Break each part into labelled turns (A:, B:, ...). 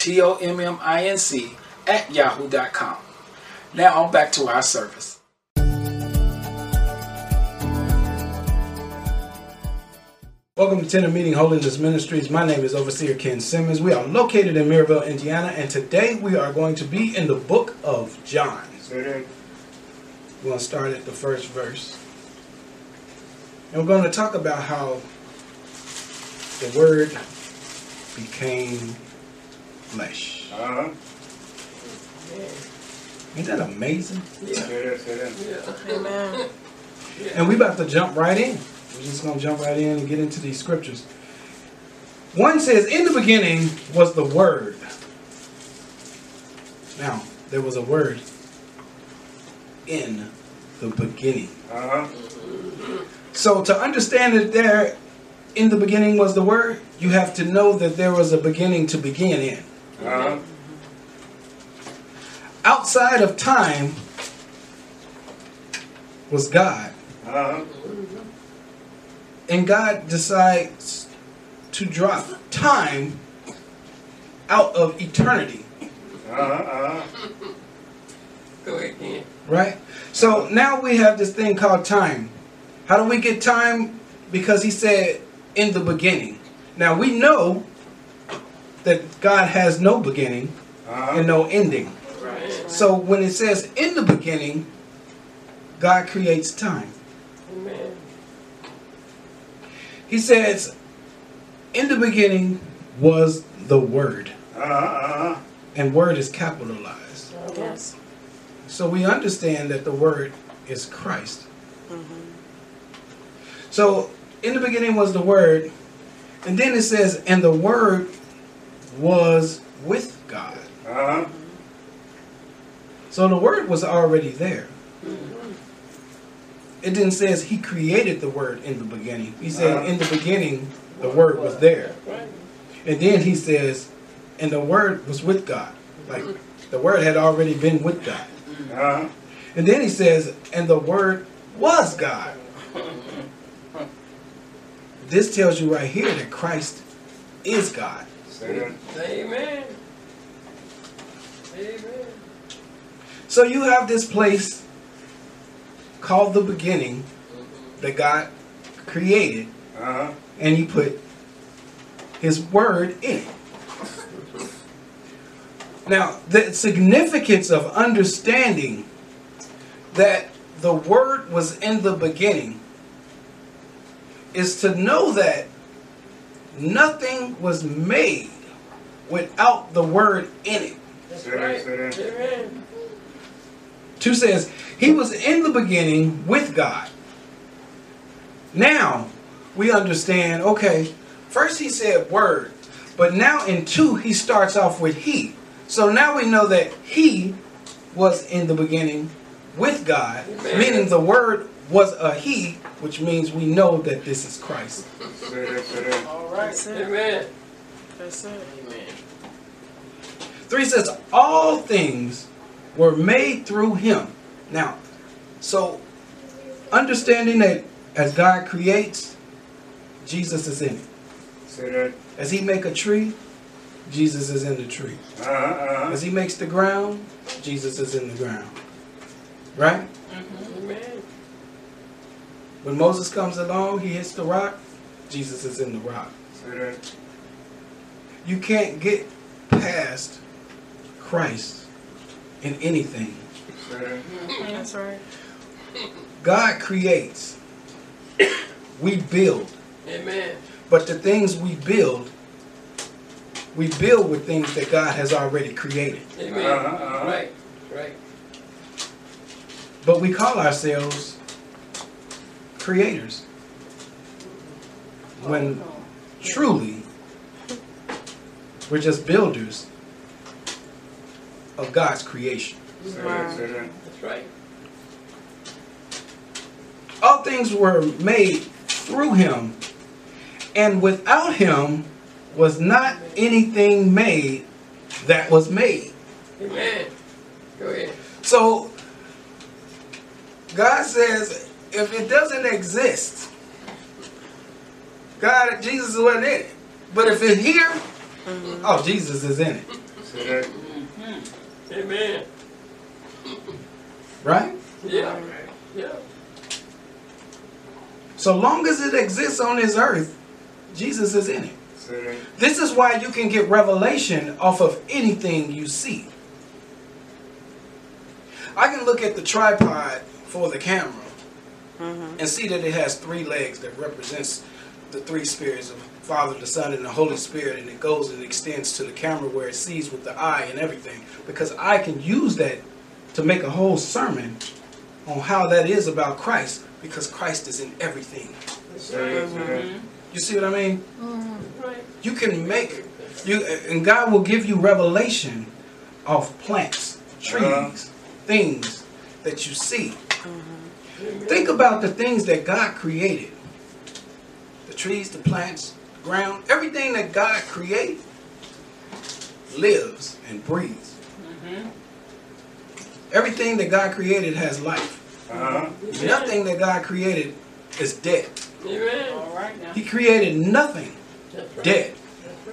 A: T O M M I N C, at yahoo.com. Now, on back to our service. Welcome to Tent of Meeting Holiness Ministries. My name is Overseer Ken Simmons. We are located in Merrillville, Indiana, and today we are going to be in the book of John. We're going to start at the first verse. And we're going to talk about how the Word became flesh. Uh-huh. Ain't that amazing? Yeah. yeah. Amen. And we about to jump right in. We're just going to jump right in and get into these scriptures. One says, In the beginning was the Word. Now, there was a word in the beginning. Uh-huh. So, to understand that there in the beginning was the Word, you have to know that there was a beginning to begin in. Uh-huh. Outside of time was God. Uh-huh. And God decides to drop time out of eternity. Uh-huh. Go ahead. Right? So now we have this thing called time. How do we get time? Because he said in the beginning. Now we know that God has no beginning uh-huh. and no ending. Right. So when it says in the beginning, God creates time. Amen. He says, in the beginning was the Word. Uh-huh. And Word is capitalized. Yes. So we understand that the Word is Christ. Mm-hmm. So in the beginning was the Word. And then it says, and the Word was with God. Uh-huh. So the word was already there. It didn't say he created the word in the beginning. He said uh-huh. in the beginning the word was there. And then he says, and the word was with God. Like the word had already been with God. Uh-huh. And then he says, and the word was God. This tells you right here that Christ is God. Amen. Amen. Amen. So you have this place called the beginning that God created, uh-huh. and He put His Word in it. Now, the significance of understanding that the Word was in the beginning is to know that nothing was made without the word in it. Right. Two says, He was in the beginning with God. Now we understand, okay, first he said word, but now in two he starts off with he. So now we know that he was in the beginning with God, Amen. meaning the word was a he, which means we know that this is Christ. All right. Amen. That's it. Amen. Three says, all things were made through him. Now, so understanding that as God creates, Jesus is in it. As he make a tree, Jesus is in the tree. Uh-huh, uh-huh. As he makes the ground, Jesus is in the ground. Right? Mm-hmm. When Moses comes along, he hits the rock, Jesus is in the rock. You can't get past Christ in anything
B: That's right.
A: God creates. We build.
C: Amen.
A: But the things we build, we build with things that God has already created.
C: Amen.
D: Uh-huh, uh-huh.
C: Right. Right.
A: But we call ourselves creators. When truly, we're just builders of God's creation.
C: That's right.
A: All things were made through him, and without him was not anything made that was made.
C: Amen. Go ahead.
A: So, God says, if it doesn't exist, God, Jesus wasn't in it. But if it's here, mm-hmm. oh, Jesus is in it. Mm-hmm.
C: Amen.
A: Right?
C: Yeah. Yeah.
A: So long as it exists on this earth, Jesus is in it. This is why you can get revelation off of anything you see. I can look at the tripod for the camera mm-hmm. and see that it has three legs that represents the three spirits of Father, the Son, and the Holy Spirit, and it goes and extends to the camera where it sees with the eye and everything. Because I can use that to make a whole sermon on how that is about Christ, because Christ is in everything. Mm-hmm. You see what I mean? Mm-hmm.
C: Right.
A: You can make you and God will give you revelation of plants, trees,
D: Uh-huh.
A: things that you see. Mm-hmm. Think about the things that God created. The trees, the plants, the ground, everything that God created lives and breathes. Mm-hmm. Everything that God created has life. Uh-huh. Nothing that God created is dead.
C: Amen.
B: All right now.
A: He created nothing
C: That's right.
A: dead,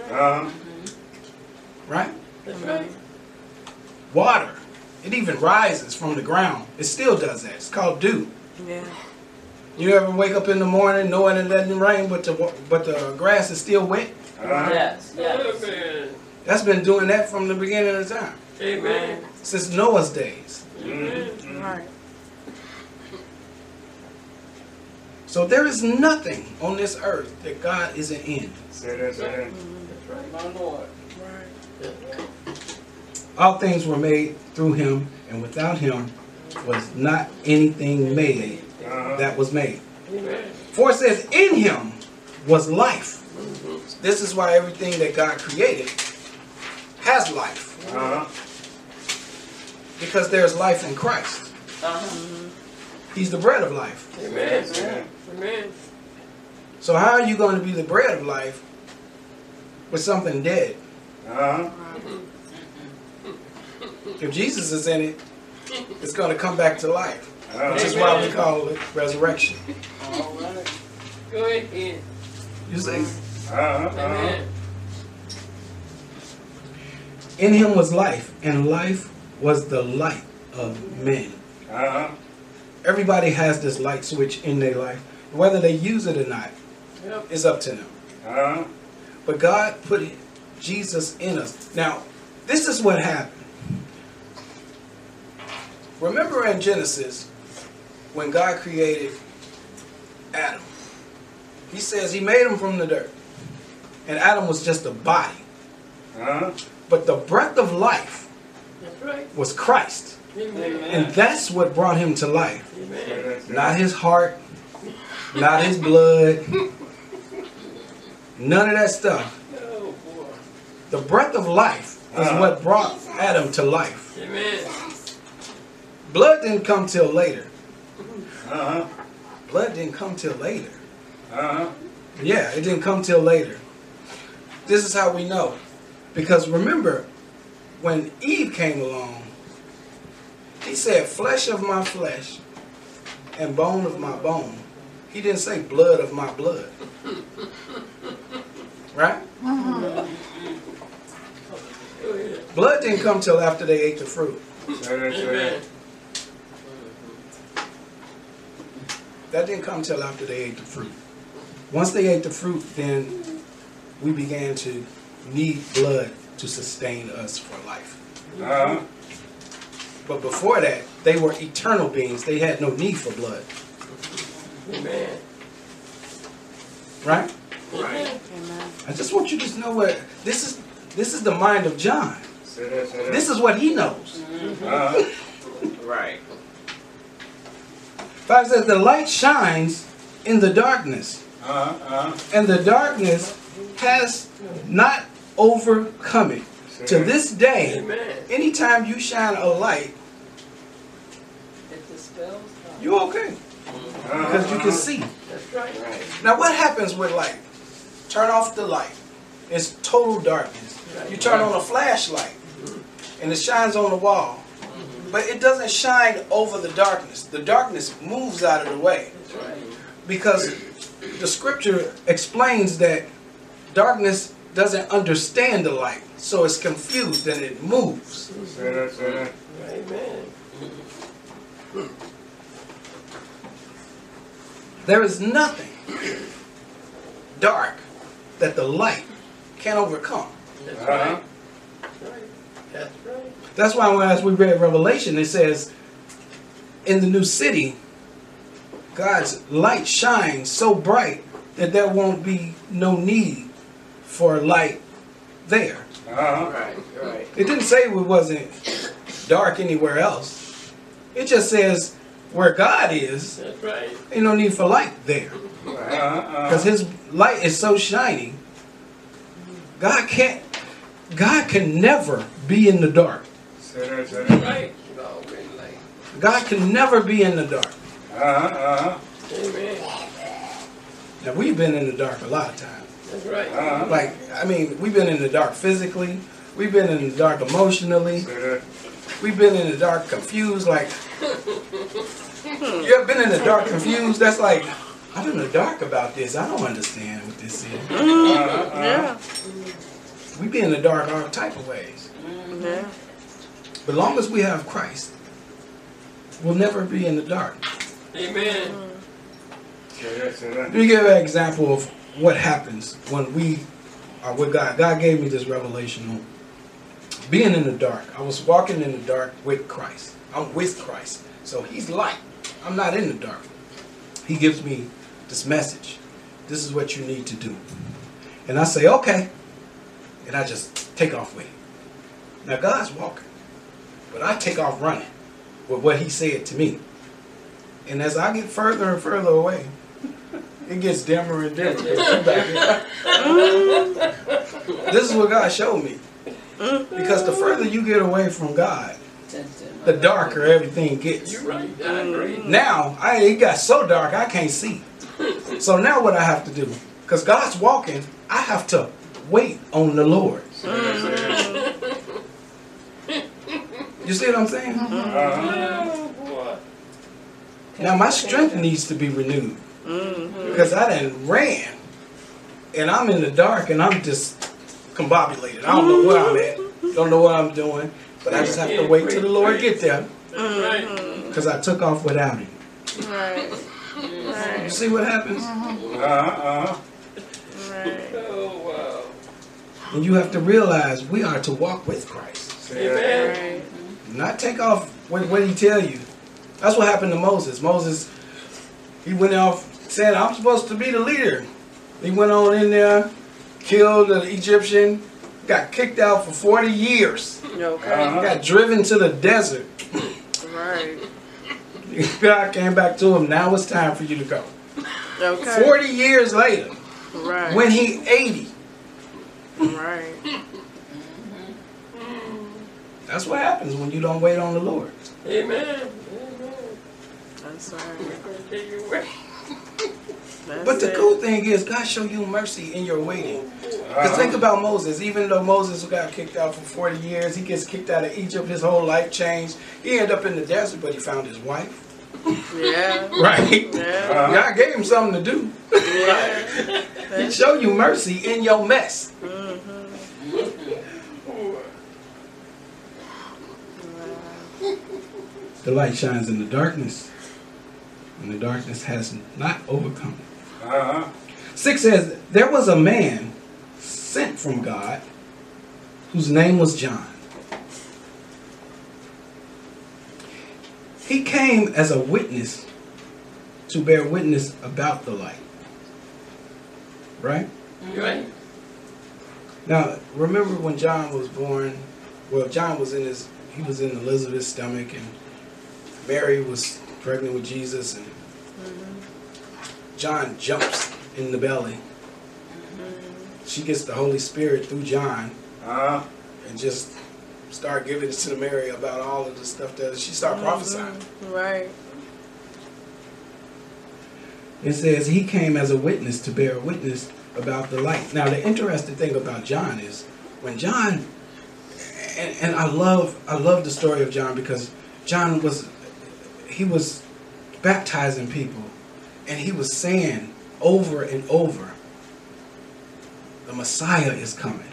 D: Uh-huh. Mm-hmm.
A: right?
C: That's right.
A: Water. It even rises from the ground. It still does that. It's called dew.
B: Yeah.
A: You ever wake up in the morning knowing it doesn't rain, but the but the grass is still wet?
D: Uh-huh.
E: Yes, yes.
C: Amen.
A: That's been doing that from the beginning of time,
C: Amen.
A: since Noah's days.
C: Amen.
B: Right.
A: So there is nothing on this earth that God isn't in.
D: Say that, say that.
C: That's right.
E: My Lord.
B: Right.
A: All things were made through Him, and without Him was not anything made. That was made.
C: Amen.
A: For it says, in Him was life. This is why everything that God created has life.
D: Uh-huh.
A: Because there's life in Christ.
E: Uh-huh.
A: He's the bread of life.
C: Amen. Amen.
A: So how are you going to be the bread of life with something dead?
D: Uh-huh.
A: If Jesus is in it, it's going to come back to life. Which is why we call it resurrection.
E: All right.
C: Go ahead.
A: You see?
D: Uh-huh. Uh-huh.
C: Amen.
A: In him was life, and life was the light of men.
D: Uh-huh.
A: Everybody has this light switch in their life. Whether they use it or not
C: Yep.
A: is up to them.
D: Uh-huh.
A: But God put Jesus in us. Now, this is what happened. Remember in Genesis, when God created Adam, he says he made him from the dirt. And Adam was just a body.
D: Uh-huh.
A: But the breath of life
C: That's right.
A: was Christ.
C: Amen.
A: And that's what brought him to life.
C: Amen.
A: Not his heart, not his blood, none of that stuff.
C: Oh.
A: The breath of life is
D: Uh-huh.
A: what brought Adam to life.
C: Amen.
A: Blood didn't come till later.
D: Uh-huh.
A: Blood didn't come till later.
D: Uh-huh.
A: Yeah, it didn't come till later. This is how we know. Because remember, when Eve came along, he said, flesh of my flesh and bone of my bone. He didn't say blood of my blood. Right?
C: Go ahead.
A: Blood didn't come till after they ate the fruit.
D: Say that, say
C: Amen.
D: That.
A: Didn't come till after they ate the fruit. Once they ate the fruit, then we began to need blood to sustain us for life.
D: Uh-huh.
A: But before that, they were eternal beings. They had no need for blood.
C: Amen.
A: Right?
C: Right.
E: Amen.
A: I just want you to know what this is this is the mind of John.
D: Say that, say that.
A: This is what he knows.
D: Uh-huh.
E: Right.
A: Bible says the light shines in the darkness,
D: Uh-huh. Uh-huh.
A: and the darkness has not overcome it.
D: Say
A: To this day,
C: Amen.
A: anytime you shine a light,
C: It dispels.
A: you're okay.
D: Uh-huh.
A: Because you can see.
C: That's right. Right.
A: Now what happens with light? Turn off the light. It's total darkness. You turn on a flashlight and it shines on the wall. But it doesn't shine over the darkness. The darkness moves out of the way. Because the scripture explains that darkness doesn't understand the light. So it's confused and it moves.
D: Say that, say that.
C: Amen.
A: There is nothing dark that the light can overcome.
C: That's right. That's right. That's
A: why when as we read Revelation, it says, in the new city, God's light shines so bright that there won't be no need for light there.
D: Uh-huh.
C: Right. Right.
A: It didn't say it wasn't dark anywhere else. It just says where God is,
C: That's right.
A: ain't no need for light there.
D: Uh-huh. Uh-huh.
A: Because his light is so shiny. God can't God can never be in the dark. God can never be in the dark.
D: Uh-huh. Uh-huh.
C: Amen.
A: Now we've been in the dark a lot of times.
C: That's right.
D: Uh-huh.
A: Like, I mean, we've been in the dark physically, we've been in the dark emotionally, we've been in the dark confused. Like, you ever been in the dark confused? That's like, I'm in the dark about this. I don't understand what this is.
D: Uh-huh.
E: Yeah.
A: We be in the dark all type of ways.
E: Yeah.
A: But long as we have Christ, we'll never be in the dark.
C: Amen.
D: Say that, say that.
A: Let me give an example of what happens when we are with God. God gave me this revelation on being in the dark. I was walking in the dark with Christ. I'm with Christ. So he's light. I'm not in the dark. He gives me this message. This is what you need to do. And I say, okay. And I just take off with it. Now God's walking. But I take off running with what he said to me. And as I get further and further away, it gets dimmer and dimmer. I'm back here. this is what God showed me. Because the further you get away from God, the darker everything gets.
C: You're right. I agree. Mm.
A: Now, I, it got so dark I can't see. So now what I have to do, because God's walking, I have to wait on the Lord. Mm.
D: Say that, say that.
A: You see what I'm saying?
D: Uh-huh.
C: Oh.
A: Now my strength needs to be renewed. Because I done ran. And I'm in the dark and I'm just combobulated. I don't know where I'm at. Don't know what I'm doing. But I just have to wait till the Lord get there. Because I took off without him.
E: Right.
A: You see what happens?
D: Uh-huh. Uh-huh.
E: Right.
C: Oh, wow.
A: And you have to realize we are to walk with Christ.
C: Amen.
E: Right.
A: Not take off what, what he tell you. That's what happened to Moses. Moses, he went off saying, I'm supposed to be the leader. He went on in there, killed the Egyptian, got kicked out for 40 years.
E: Okay.
D: Uh-huh.
A: Got driven to the desert.
E: Right.
A: God came back to him, now it's time for you to go.
E: Okay.
A: 40 years later,
E: Right.
A: when he 80,
E: Right.
A: That's what happens when you don't wait on the Lord.
C: Amen. Amen.
E: That's right.
C: I'm gonna tell you what.
E: That's
A: But the cool thing is, God show you mercy in your waiting. Because
D: Uh-huh.
A: think about Moses. Even though Moses got kicked out for 40 years, he gets kicked out of Egypt, his whole life changed. He ended up in the desert, but he found his wife.
E: Yeah.
A: Right?
E: Yeah.
D: Uh-huh.
A: God gave him something to do.
E: Yeah.
A: He show you mercy in your mess. The light shines in the darkness, and the darkness has not overcome it.
D: Uh-huh.
A: 6 says, There was a man sent from God whose name was John. He came as a witness to bear witness about the light. Right?
C: Right.
A: Now, remember when John was born? Well, John was in his, he was in Elizabeth's stomach, and Mary was pregnant with Jesus, and mm-hmm. John jumps in the belly. Mm-hmm. She gets the Holy Spirit through John,
D: Uh-huh.
A: and just start giving it to Mary about all of the stuff that she start mm-hmm. prophesying.
E: Right.
A: It says he came as a witness to bear witness about the light. Now, the interesting thing about John is when John, and, and I love I love the story of John because John was he was baptizing people, and he was saying over and over, the Messiah is coming.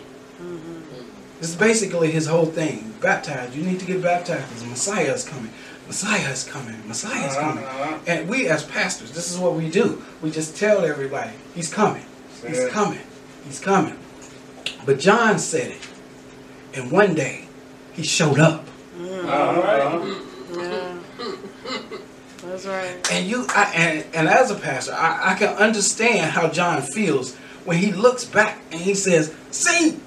A: This is basically his whole thing. Baptized. You need to get baptized because the Messiah is coming. Messiah is coming. Messiah is coming.
D: Uh-huh.
A: And we as pastors, this is what we do. We just tell everybody, he's coming. He's
D: Yeah.
A: coming. He's coming. But John said it. And one day, he showed up.
D: Uh-huh. Uh-huh.
E: Yeah. That's right.
A: And you I, and, and as a pastor, I, I can understand how John feels when he looks back and he says, See,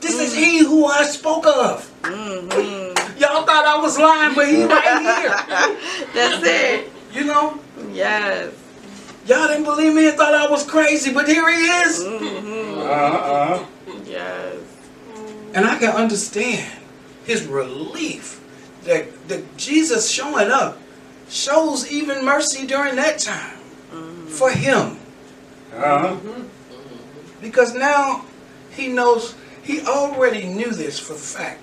A: this is he who I spoke of.
E: Mm-hmm.
A: Y'all thought I was lying, but he right here.
E: That's it.
A: You know?
E: Yes.
A: Y'all didn't believe me and thought I was crazy, but here he is.
E: Mm-hmm.
D: Uh-huh.
E: Yes.
A: And I can understand his relief that, that Jesus showing up shows even mercy during that time for him.
D: Uh-huh.
A: Because now he knows, he already knew this for the fact,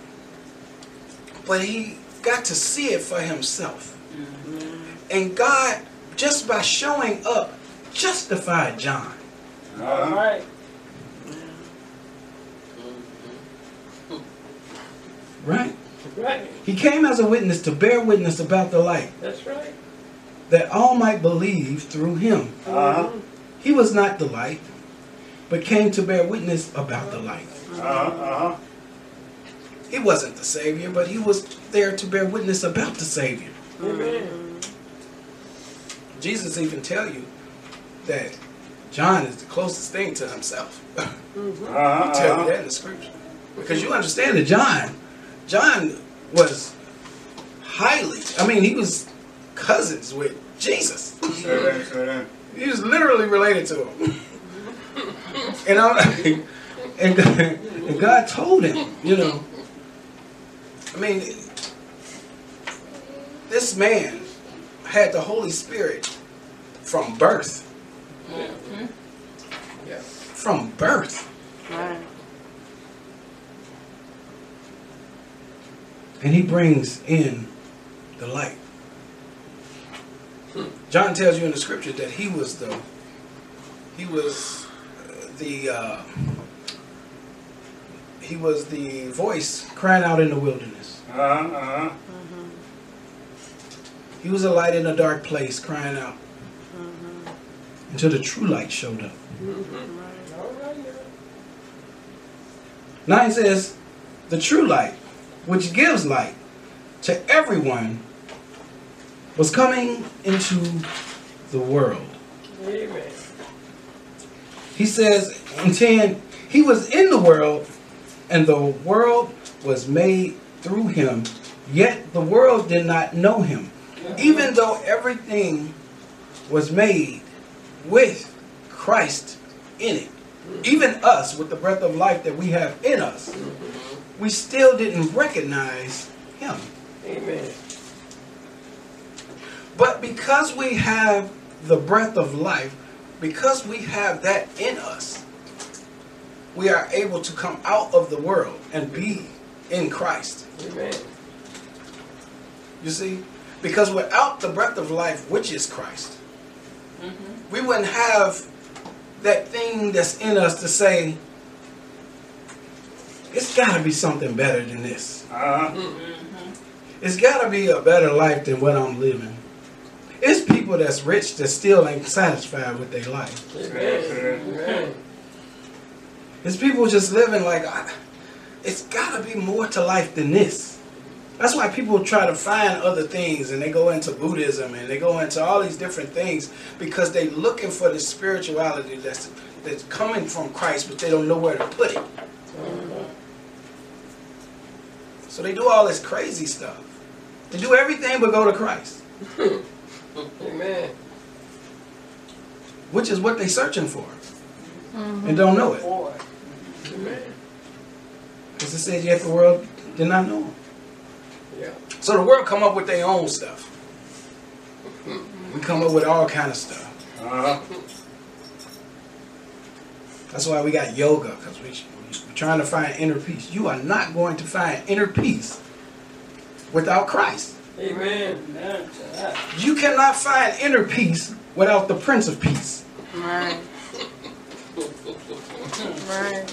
A: but he got to see it for himself. And God, just by showing up, justified John.
C: All
D: Uh-huh.
C: right.
A: Right?
C: Right.
A: He came as a witness to bear witness about the light,
C: That's right.
A: that all might believe through him.
D: Uh-huh.
A: He was not the light, but came to bear witness about the light.
D: Uh-huh. Uh-huh.
A: He wasn't the Savior, but he was there to bear witness about the Savior.
C: Amen.
A: Jesus even tell you that John is the closest thing to himself. he
D: Uh-huh.
A: tell you
D: Uh-huh.
A: that in the scripture. Because you understand that John, John was highly, I mean, he was cousins with Jesus. He was literally related to him. and, I, and, God, and God told him, you know, I mean, this man had the Holy Spirit from birth. From birth.
E: Right.
A: And he brings in the light. John tells you in the scripture that he was the he was uh, the uh, he was the voice crying out in the wilderness.
D: Uh-huh. Uh-huh.
A: He was a light in a dark place crying out until the true light showed up.
C: All right.
A: Nine says, the true light, which gives light to everyone, was coming into the world.
C: Amen.
A: He says in 10, he was in the world, and the world was made through him, yet the world did not know him. Even though everything was made with Christ in it, even us with the breath of life that we have in us, we still didn't recognize him.
C: Amen.
A: But because we have the breath of life, because we have that in us, we are able to come out of the world and be in Christ.
C: Amen.
A: You see? Because without the breath of life, which is Christ, mm-hmm. we wouldn't have that thing that's in us to say, it's got to be something better than this.
D: Uh-huh. Mm-hmm.
A: It's got to be a better life than what I'm living. It's people that's rich that still ain't satisfied with their life.
C: Amen. Amen.
A: It's people just living like, I, it's got to be more to life than this. That's why people try to find other things and they go into Buddhism and they go into all these different things because they're looking for the spirituality that's that's coming from Christ, but they don't know where to put it. Mm-hmm. So they do all this crazy stuff. They do everything but go to Christ,
C: Amen.
A: which is what they're searching for, and don't know it.
C: Amen.
A: Because it says yet the world did not know him.
C: Yeah.
A: So the world come up with their own stuff. We come up with all kind of stuff.
D: Uh-huh.
A: That's why we got yoga, because we, we're trying to find inner peace. You are not going to find inner peace without Christ.
C: Amen.
B: Amen to that.
A: You cannot find inner peace without the Prince of Peace.
E: Right. Right.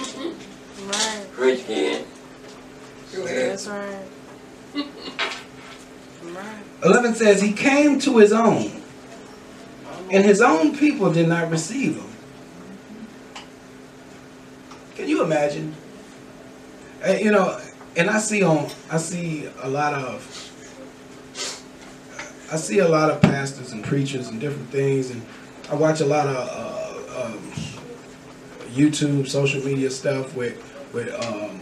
E: Right.
C: Preach, kid.
E: That's right. Right.
A: 11 says, He came to His own, and His own people did not receive Him. Can you imagine? Uh, you know, and I see on, I see a lot of, I see a lot of pastors and preachers and different things, and I watch a lot of uh, um, YouTube, social media stuff with with um,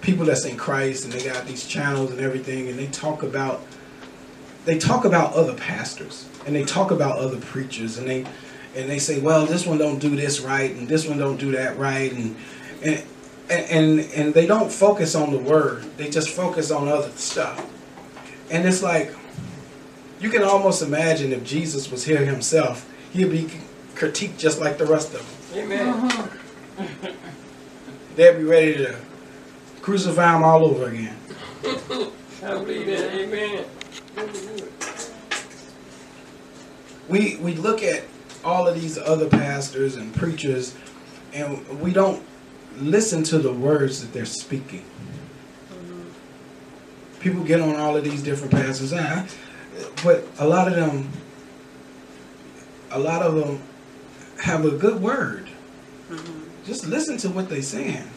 A: people that's in Christ, and they got these channels and everything, and they talk about they talk about other pastors and they talk about other preachers, and they and they say, well, this one don't do this right, and this one don't do that right, and and and and they don't focus on the word. They just focus on other stuff, and it's like you can almost imagine if Jesus was here himself, he'd be critiqued just like the rest of them.
C: Amen.
A: They'd be ready to crucify him all over again.
C: I believe that. Amen.
A: we we look at all of these other pastors and preachers and we don't listen to the words that they're speaking people get on all of these different pastors ah, but a lot of them a lot of them have a good word just listen to what they're saying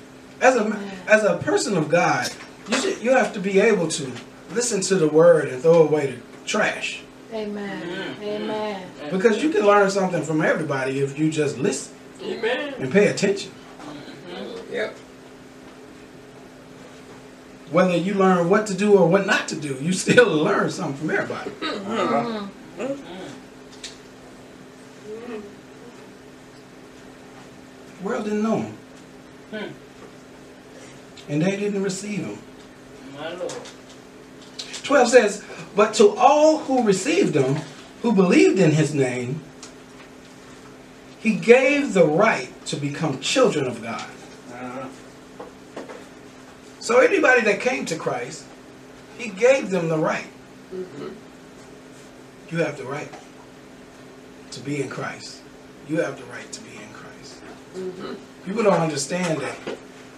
A: as a as a person of god you should you have to be able to listen to the word and throw away the trash
F: Amen. Amen.
A: Because you can learn something from everybody if you just listen
C: Amen.
A: and pay attention.
C: Yep.
A: Whether you learn what to do or what not to do, you still learn something from everybody.
D: Uh-huh.
A: The world didn't know him.
B: Hmm.
A: And they didn't receive him.
B: My Lord.
A: 12 says, But to all who received him, who believed in his name, he gave the right to become children of God. So anybody that came to Christ, he gave them the right. Mm-hmm. You have the right to be in Christ. You have the right to be in Christ. Mm-hmm. People don't understand that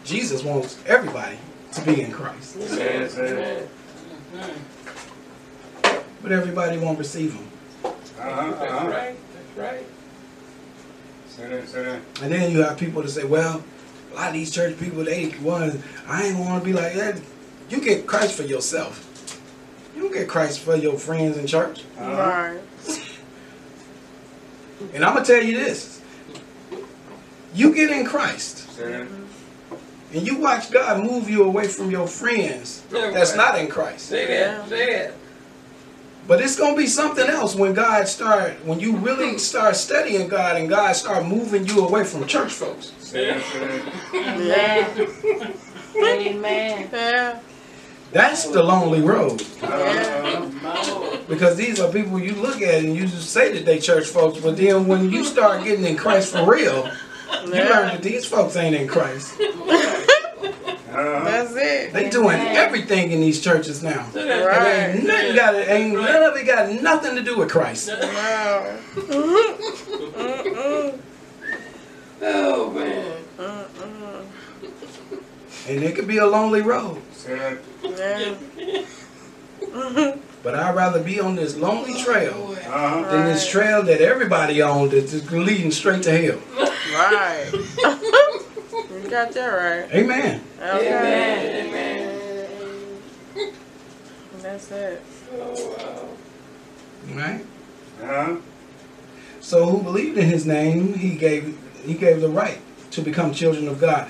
A: Jesus wants everybody to be in Christ,
C: Amen. Amen.
A: but everybody won't receive him.
D: Uh-huh.
C: That's right. That's right.
D: Sit in, sit in.
A: And then you have people that say, "Well, a lot of these church people, they want. I ain't want to be like that." You get Christ for yourself. You don't get Christ for your friends in church.
D: Uh-huh.
E: Right.
A: And I'm gonna tell you this: you get in Christ.
D: Sit in.
A: And you watch God move you away from your friends
C: Yeah,
A: that's
C: right.
A: not in Christ.
C: Say that. Say that.
A: But it's gonna be something else when God start when you really hmm. start studying God and God start moving you away from church folks.
D: Sit in, sit.
F: Amen. Amen.
E: Yeah.
A: That's the lonely road.
B: My Lord.
A: Because these are people you look at and you just say that they church folks, but then when you start getting in Christ for real, you learn that these folks ain't in Christ.
D: Uh-huh.
E: That's it.
A: They doing everything in these churches now.
C: Say that.
A: Ain't nothing got it. ain't none of it got nothing to do with Christ.
E: No. Mm-mm.
C: Oh man.
E: Mm-mm.
A: And it could be a lonely road.
D: Sit in.
E: Yeah.
A: But I'd rather be on this lonely trail
D: Uh-huh.
A: than this trail that everybody on that's just leading straight to hell.
E: Right. you got that right.
A: Amen.
E: Okay.
C: Amen. Amen.
E: That's it.
C: Oh, wow.
A: Right?
D: Uh-huh.
A: So who believed in his name, he gave he gave the right to become children of God.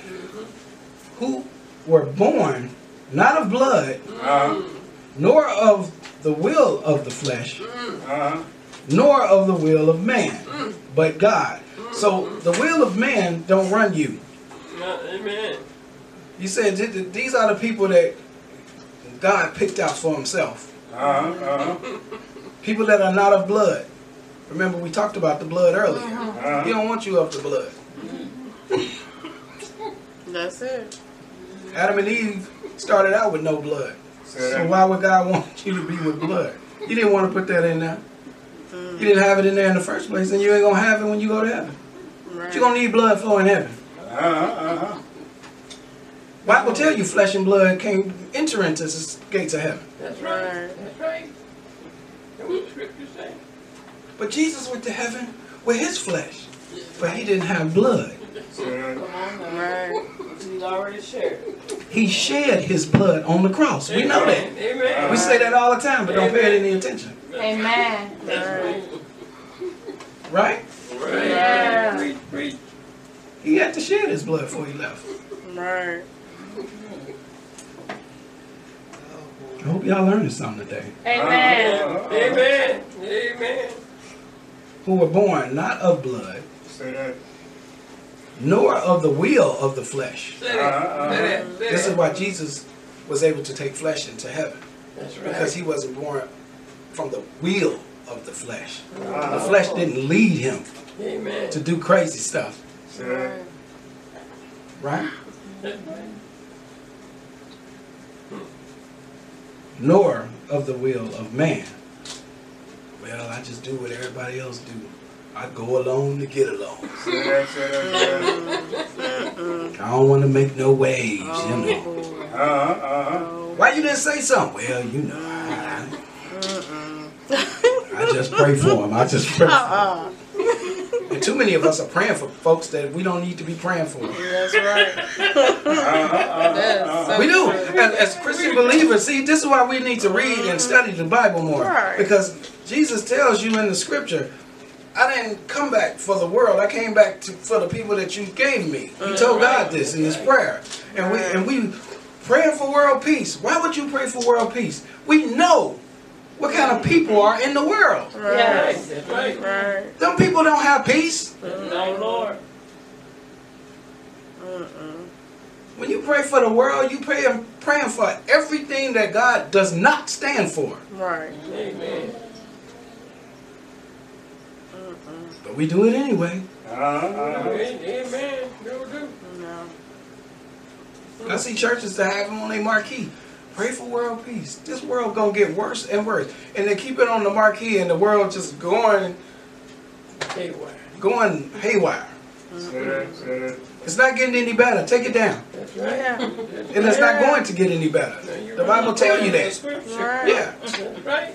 A: Who were born not of blood,
D: Uh-huh.
A: nor of the will of the flesh,
D: Uh-huh.
A: nor of the will of man, but God. So the will of man don't run you.
C: No, Amen.
A: You said th- th- these are the people that God picked out for himself.
D: Uh-huh. Uh-huh.
A: People that are not of blood. Remember we talked about the blood earlier. He
D: Uh-huh.
A: don't want you of the blood.
E: That's it.
A: Adam and Eve started out with no blood.
D: Say
A: So why would God want you to be with blood? You didn't want to put that in there. You didn't have it in there in the first place, and you ain't gonna have it when you go to heaven.
E: Right.
A: But you gonna need blood flow in heaven.
D: Uh-huh. Uh-huh.
A: Bible tell you flesh and blood can't enter into the gates of heaven.
C: That's right.
E: Right.
C: That's right. That's what the scripture say.
A: But Jesus went to heaven with his flesh, but he didn't have blood.
D: Say.
B: Come on.
E: Right.
B: He's already shared.
A: He shed his blood on the cross. We know that.
C: Amen.
A: We say that all the time, but don't pay it any attention.
F: Amen.
C: That's right.
A: Right?
C: Right.
F: Yeah.
C: Preach, preach.
A: He had to shed his blood before he left.
E: Right.
A: I hope y'all learning something today.
F: Amen.
D: Uh-huh.
C: Amen. Amen.
A: Who were born not of blood,
D: Say that.
A: nor of the will of the flesh.
C: Say that. Say that. Say
A: This is why Jesus was able to take flesh into heaven.
C: That's right.
A: Because he wasn't born from the will of the flesh. The
D: Uh-huh.
A: flesh didn't lead him
C: Amen.
A: to do crazy stuff.
D: Say that.
A: Right?
C: Right.
A: Nor of the will of man. Well, I just do what everybody else do. I go alone to get.
E: Mm-mm.
A: I don't want to make no waves, you
E: Oh,
A: know.
D: Uh-huh. Uh-huh.
E: Oh.
A: Why you didn't say something? Well, you know, I, I just pray for him. I just pray for him.
E: Uh-uh.
A: Too many of us are praying for folks that we don't need to be praying for.
E: That's right.
D: That's Uh-huh. uh-huh
E: so uh-huh.
A: We do. As, as Christian believers, see, this is why we need to read and mm-hmm. study the Bible more.
E: Right.
A: Because Jesus tells you in the scripture, I didn't come back for the world. I came back to, for the people that you gave me. He mm-hmm. told God this in his prayer. And we and we praying for world peace. Why would you pray for world peace? We know what kind of people are in the world.
C: Right.
E: Right.
C: Right.
E: Right.
A: Them people don't have peace.
B: No, Lord.
E: Mm-mm.
A: When you pray for the world, you pray praying for everything that God does not stand for.
E: Right.
C: Amen.
E: Mm-mm.
A: But we do it anyway.
D: Uh-huh.
C: Amen. Do do.
E: No.
A: I see churches that have them on their marquee. Pray for world peace. This world gonna get worse and worse, and they keep it on the marquee, and the world just going,
C: Haywire.
A: going haywire.
D: Say that. Say that.
A: It's not getting any better. Take it down,
C: That's right.
E: Yeah.
A: And it's not going to get any better. The. Bible tell you that.
E: Right.
A: Yeah,
C: That's right.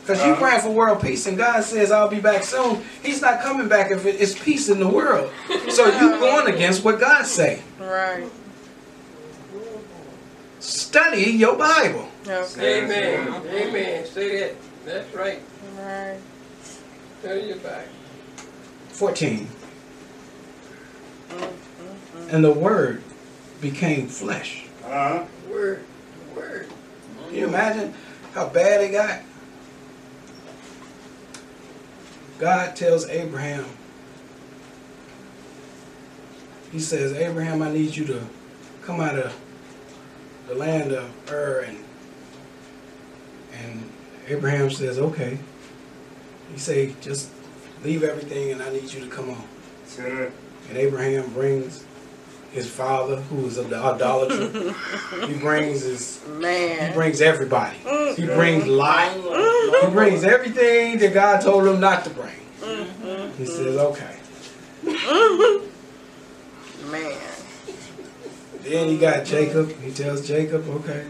A: because you
D: Uh-huh.
A: praying for world peace, and God says, "I'll be back soon." He's not coming back if it is peace in the world. So you're going against what God say.
E: Right.
A: Study your Bible.
E: Okay.
C: Amen. Amen. Say that. That's right.
E: Right.
C: Tell you back.
A: 14.
E: Mm-mm.
A: And the Word became flesh.
D: Uh-huh.
C: Word. Word.
A: Can you imagine how bad it got? God tells Abraham, He says, Abraham, I need you to come out of the land of Ur. And, and Abraham says, okay. He say, just leave everything and I need you to come on.
D: Say that.
A: And Abraham brings his father, who is an idolater. he brings his
E: man. Mm-hmm.
A: he brings everybody. He
E: Mm-mm.
A: brings Lot. He brings everything that God told him not to bring.
E: Mm-mm.
A: He says, okay. Mm-hmm.
E: Man.
A: Then he got Jacob. He tells Jacob, okay.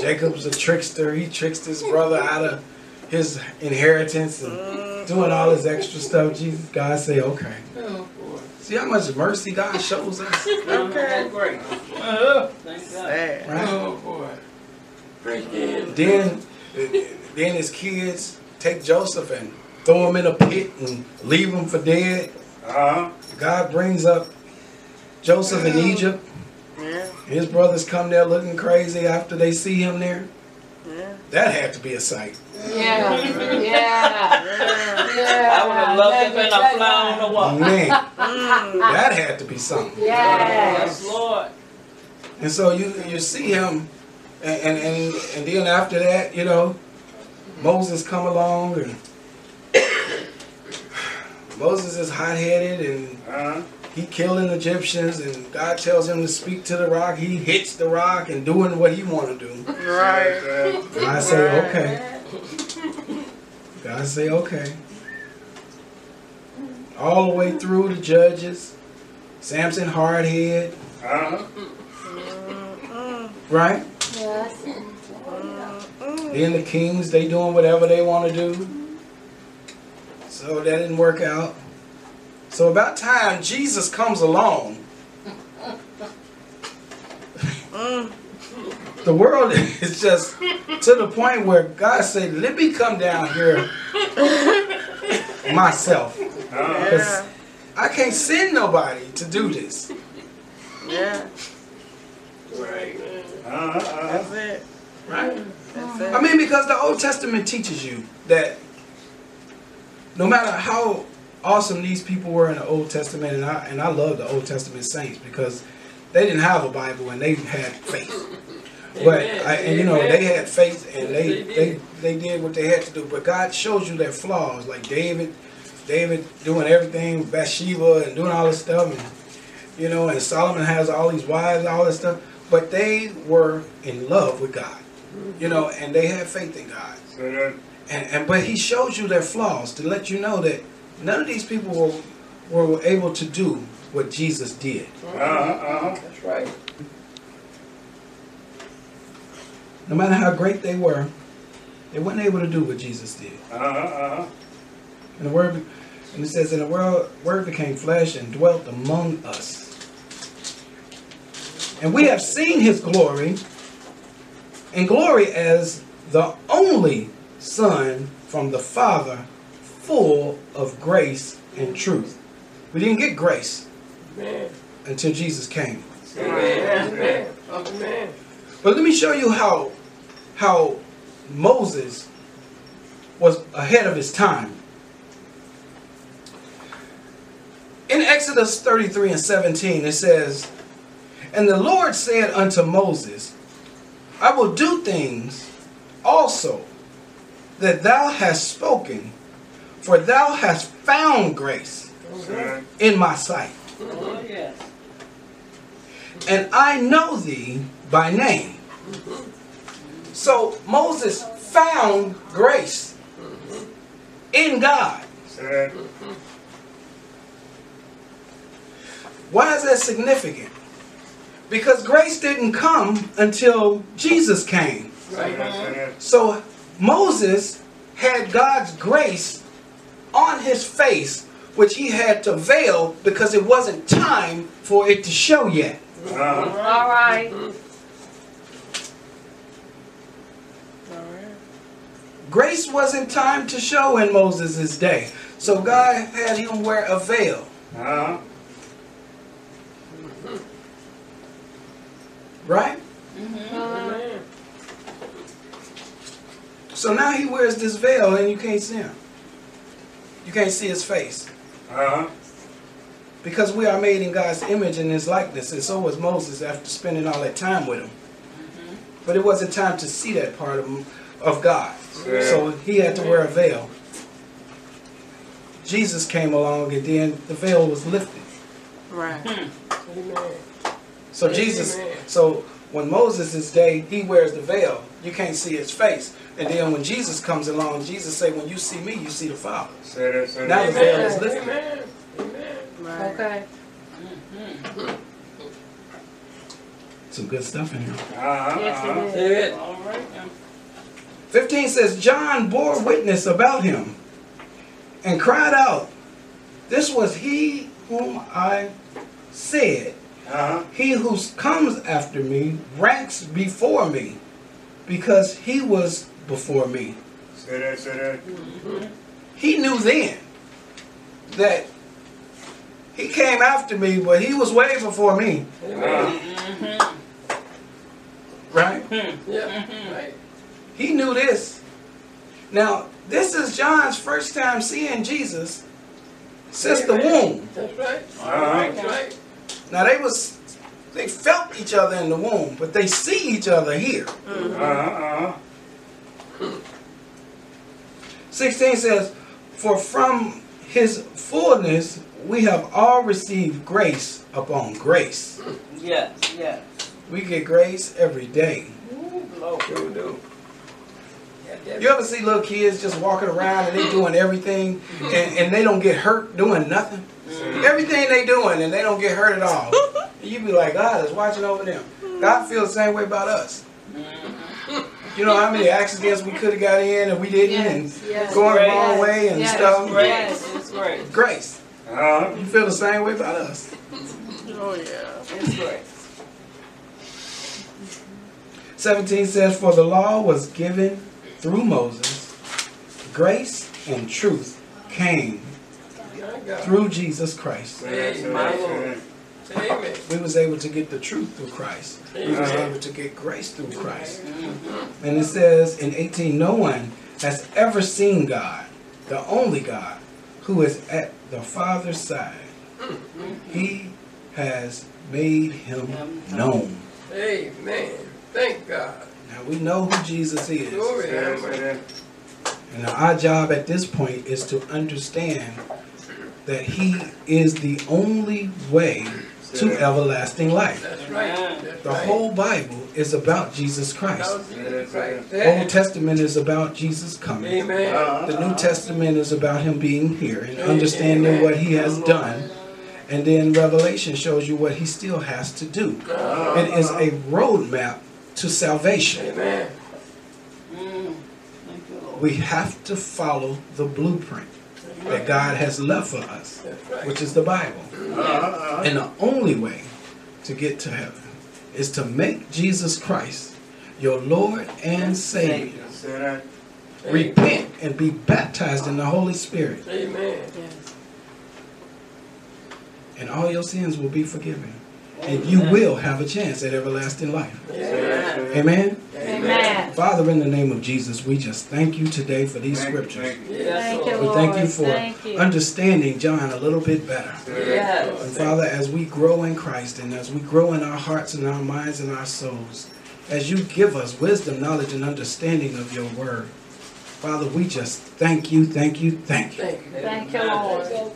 A: Jacob's a trickster. He tricks his brother out of his inheritance and doing all this extra stuff. Jesus, God say, okay.
C: Oh.
A: See how much mercy God shows us,
E: Okay.
B: Great.
C: Uh,
B: Thank God.
E: Sad.
A: right?
C: oh boy. Preach in.
A: Then then his kids take Joseph and throw him in a pit and leave him for dead.
D: Uh-huh.
A: God brings up Joseph in Egypt.
E: Yeah.
A: His brothers come there looking crazy after they see him there.
E: Yeah.
A: That had to be a sight.
F: Yeah. Yeah.
E: Yeah.
F: Yeah.
B: I would have loved to been a fly on the wall.
A: Man,
E: Mm.
A: that had to be something.
F: Yes.
B: Yes, Lord.
A: And so you you see him, and and and, and then after that, you know, Moses come along and Moses is hot headed and
D: Uh-huh.
A: He killing Egyptians and God tells him to speak to the rock. He hits the rock and doing what he want to do.
E: Right.
A: And I say okay. God say okay. All the way through the judges, Samson hard head,
D: Uh-huh.
A: Right?
F: Yes.
A: Then the kings, they doing whatever they want to do. So that didn't work out. So about time Jesus comes along, the world is just to the point where God said, "Let me come down here myself.
D: Uh-huh.
E: Yeah.
A: I can't send nobody to do this."
E: Yeah.
C: Right.
D: Uh-huh.
E: That's it.
A: Right?
E: That's it.
A: I mean, because the Old Testament teaches you that no matter how awesome these people were in the Old Testament, and I and I love the Old Testament saints because they didn't have a Bible and they had faith. But
C: Amen.
A: I, and you know
C: Amen.
A: they had faith and they
C: they
A: they they did what they had to do. But God shows you their flaws, like David, David doing everything, Bathsheba and doing all this stuff, and you know, and Solomon has all these wives, and all this stuff. But they were in love with God, you know, and they had faith in God. And, and but he shows you their flaws to let you know that none of these people were, were able to do what Jesus did.
D: Uh-huh. Uh-huh.
C: That's right.
A: No matter how great they were, they weren't able to do what Jesus did.
D: Uh-huh. Uh-huh.
A: And the word and it says, "In the world word became flesh and dwelt among us. And we have seen his glory, and glory as the only Son from the Father, full of grace and truth. We didn't get grace
C: Man.
A: until Jesus came.
C: Amen. Amen. Amen.
A: But let me show you how how Moses was ahead of his time. In Exodus 33 and 17, it says, And the Lord said unto Moses, I will do things also that thou hast spoken, for thou hast found grace in my sight. And I know thee by name. So Moses found grace in God. Why is that significant? Because grace didn't come until Jesus came.
D: Say that. Say that.
A: So Moses had God's grace on his face, which he had to veil because it wasn't time for it to show yet.
D: Uh-huh.
F: All right.
E: All right.
A: Grace wasn't time to show in Moses' day. So God had him wear a veil.
D: Uh-huh.
A: Right?
C: Amen.
A: So now he wears this veil and you can't see him. You can't see his face.
D: Uh-huh.
A: Because we are made in God's image and his likeness, and so was Moses after spending all that time with him. But it wasn't time to see that part of, him, of God. So he had to wear a veil. Jesus came along and then the veil was lifted.
E: Right.
C: Amen.
A: So Jesus,
C: Amen.
A: so when Moses' is day, he wears the veil. You can't see his face. And then when Jesus comes along, Jesus say, when you see me, you see the Father.
D: Say that. Say
A: Now
D: that.
A: the veil is lifted.
C: Amen. Amen.
E: Right.
F: Okay.
A: Some good stuff in here.
D: Uh-huh.
F: Yes, it is.
C: Say it.
B: All right
A: 15 says, John bore witness about him and cried out, This was he whom I said,
D: Uh-huh.
A: He who comes after me ranks before me, because he was before me.
D: Say that, say that.
A: He knew then that he came after me, but he was way before me,
C: Amen.
A: right? Mm-hmm.
C: Yeah. Mm-hmm. Right.
A: He knew this. Now, this is John's first time seeing Jesus since the womb.
C: That's right.
D: Uh-huh.
C: That's right.
A: Now they was they felt each other in the womb, but they see each other here.
D: Uh-huh, uh-huh.
A: 16 says, For from his fullness we have all received grace upon grace.
B: Yes, yes.
A: We get grace every day.
B: Ooh, Lord.
C: Do, do.
A: You ever see little kids just walking around and they doing everything and, and they don't get hurt doing nothing? Everything they doing and they don't get hurt at all. And you be like, God is watching over them. God feels the same way about us. You know how many accidents we could have got in and we didn't
F: Yes,
A: and
F: yes.
A: going the
B: Great.
A: wrong way and
F: Yes.
A: stuff.
B: Great.
F: Yes.
B: It's.
A: Grace.
D: Uh-huh.
A: You feel the same way about us.
E: Oh, yeah.
B: It's great.
A: 17 says, For the law was given through Moses, grace and truth came
C: My God.
A: through Jesus Christ.
D: Say
C: My Lord. Amen.
A: We was able to get the truth through Christ. We was able to get grace through Christ. Mm-hmm. And it says in 18, no one has ever seen God, the only God, who is at the Father's side. Mm-hmm. He has made him known.
C: Amen. Thank God.
A: Now we know who Jesus is.
C: Glory.
D: Say that, say that.
A: And our job at this point is to understand that He is the only way to everlasting life.
C: That's right. That's
A: The
C: right.
A: whole Bible is about Jesus Christ.
C: Now, Jesus Christ.
A: Old Testament is about Jesus coming.
C: Amen.
D: Uh-huh.
A: The New Testament is about Him being here and understanding what He has done. And then Revelation shows you what He still has to do. It is a roadmap to salvation.
C: Amen.
B: Mm. Thank you, Lord.
A: We have to follow the blueprint that God has left for us,
C: right.
A: which is the Bible.
D: Uh-huh.
A: And the only way to get to heaven is to make Jesus Christ your Lord and Savior. Repent and be baptized in the Holy Spirit,
C: Amen.
A: And all your sins will be forgiven. And you will have a chance at everlasting life.
D: Say that, say that.
A: Amen.
F: Amen.
A: Father, in the name of Jesus, we just thank you today for these
D: Thank you,
A: scriptures.
D: thank you.
C: Yes,
F: Thank
C: Lord.
F: you,
A: We thank you for
F: Thank you.
A: understanding John a little bit better.
B: Yes.
A: And Father, as we grow in Christ and as we grow in our hearts and our minds and our souls, as you give us wisdom, knowledge, and understanding of your word, Father, we just thank you, thank you, thank you.
C: Thank you.
F: Thank you, Lord.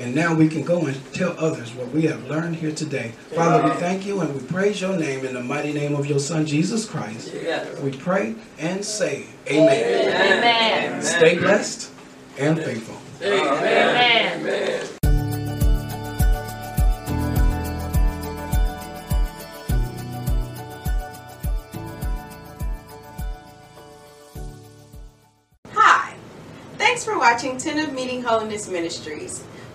A: And now we can go and tell others what we have learned here today. Father, we thank you and we praise your name in the mighty name of your Son, Jesus Christ.
B: Yes.
A: We pray and say, Amen.
F: Amen.
A: Stay blessed and faithful.
C: Amen.
F: Amen.
C: Amen.
G: Hi. Thanks for watching Tent of Meeting Holiness Ministries.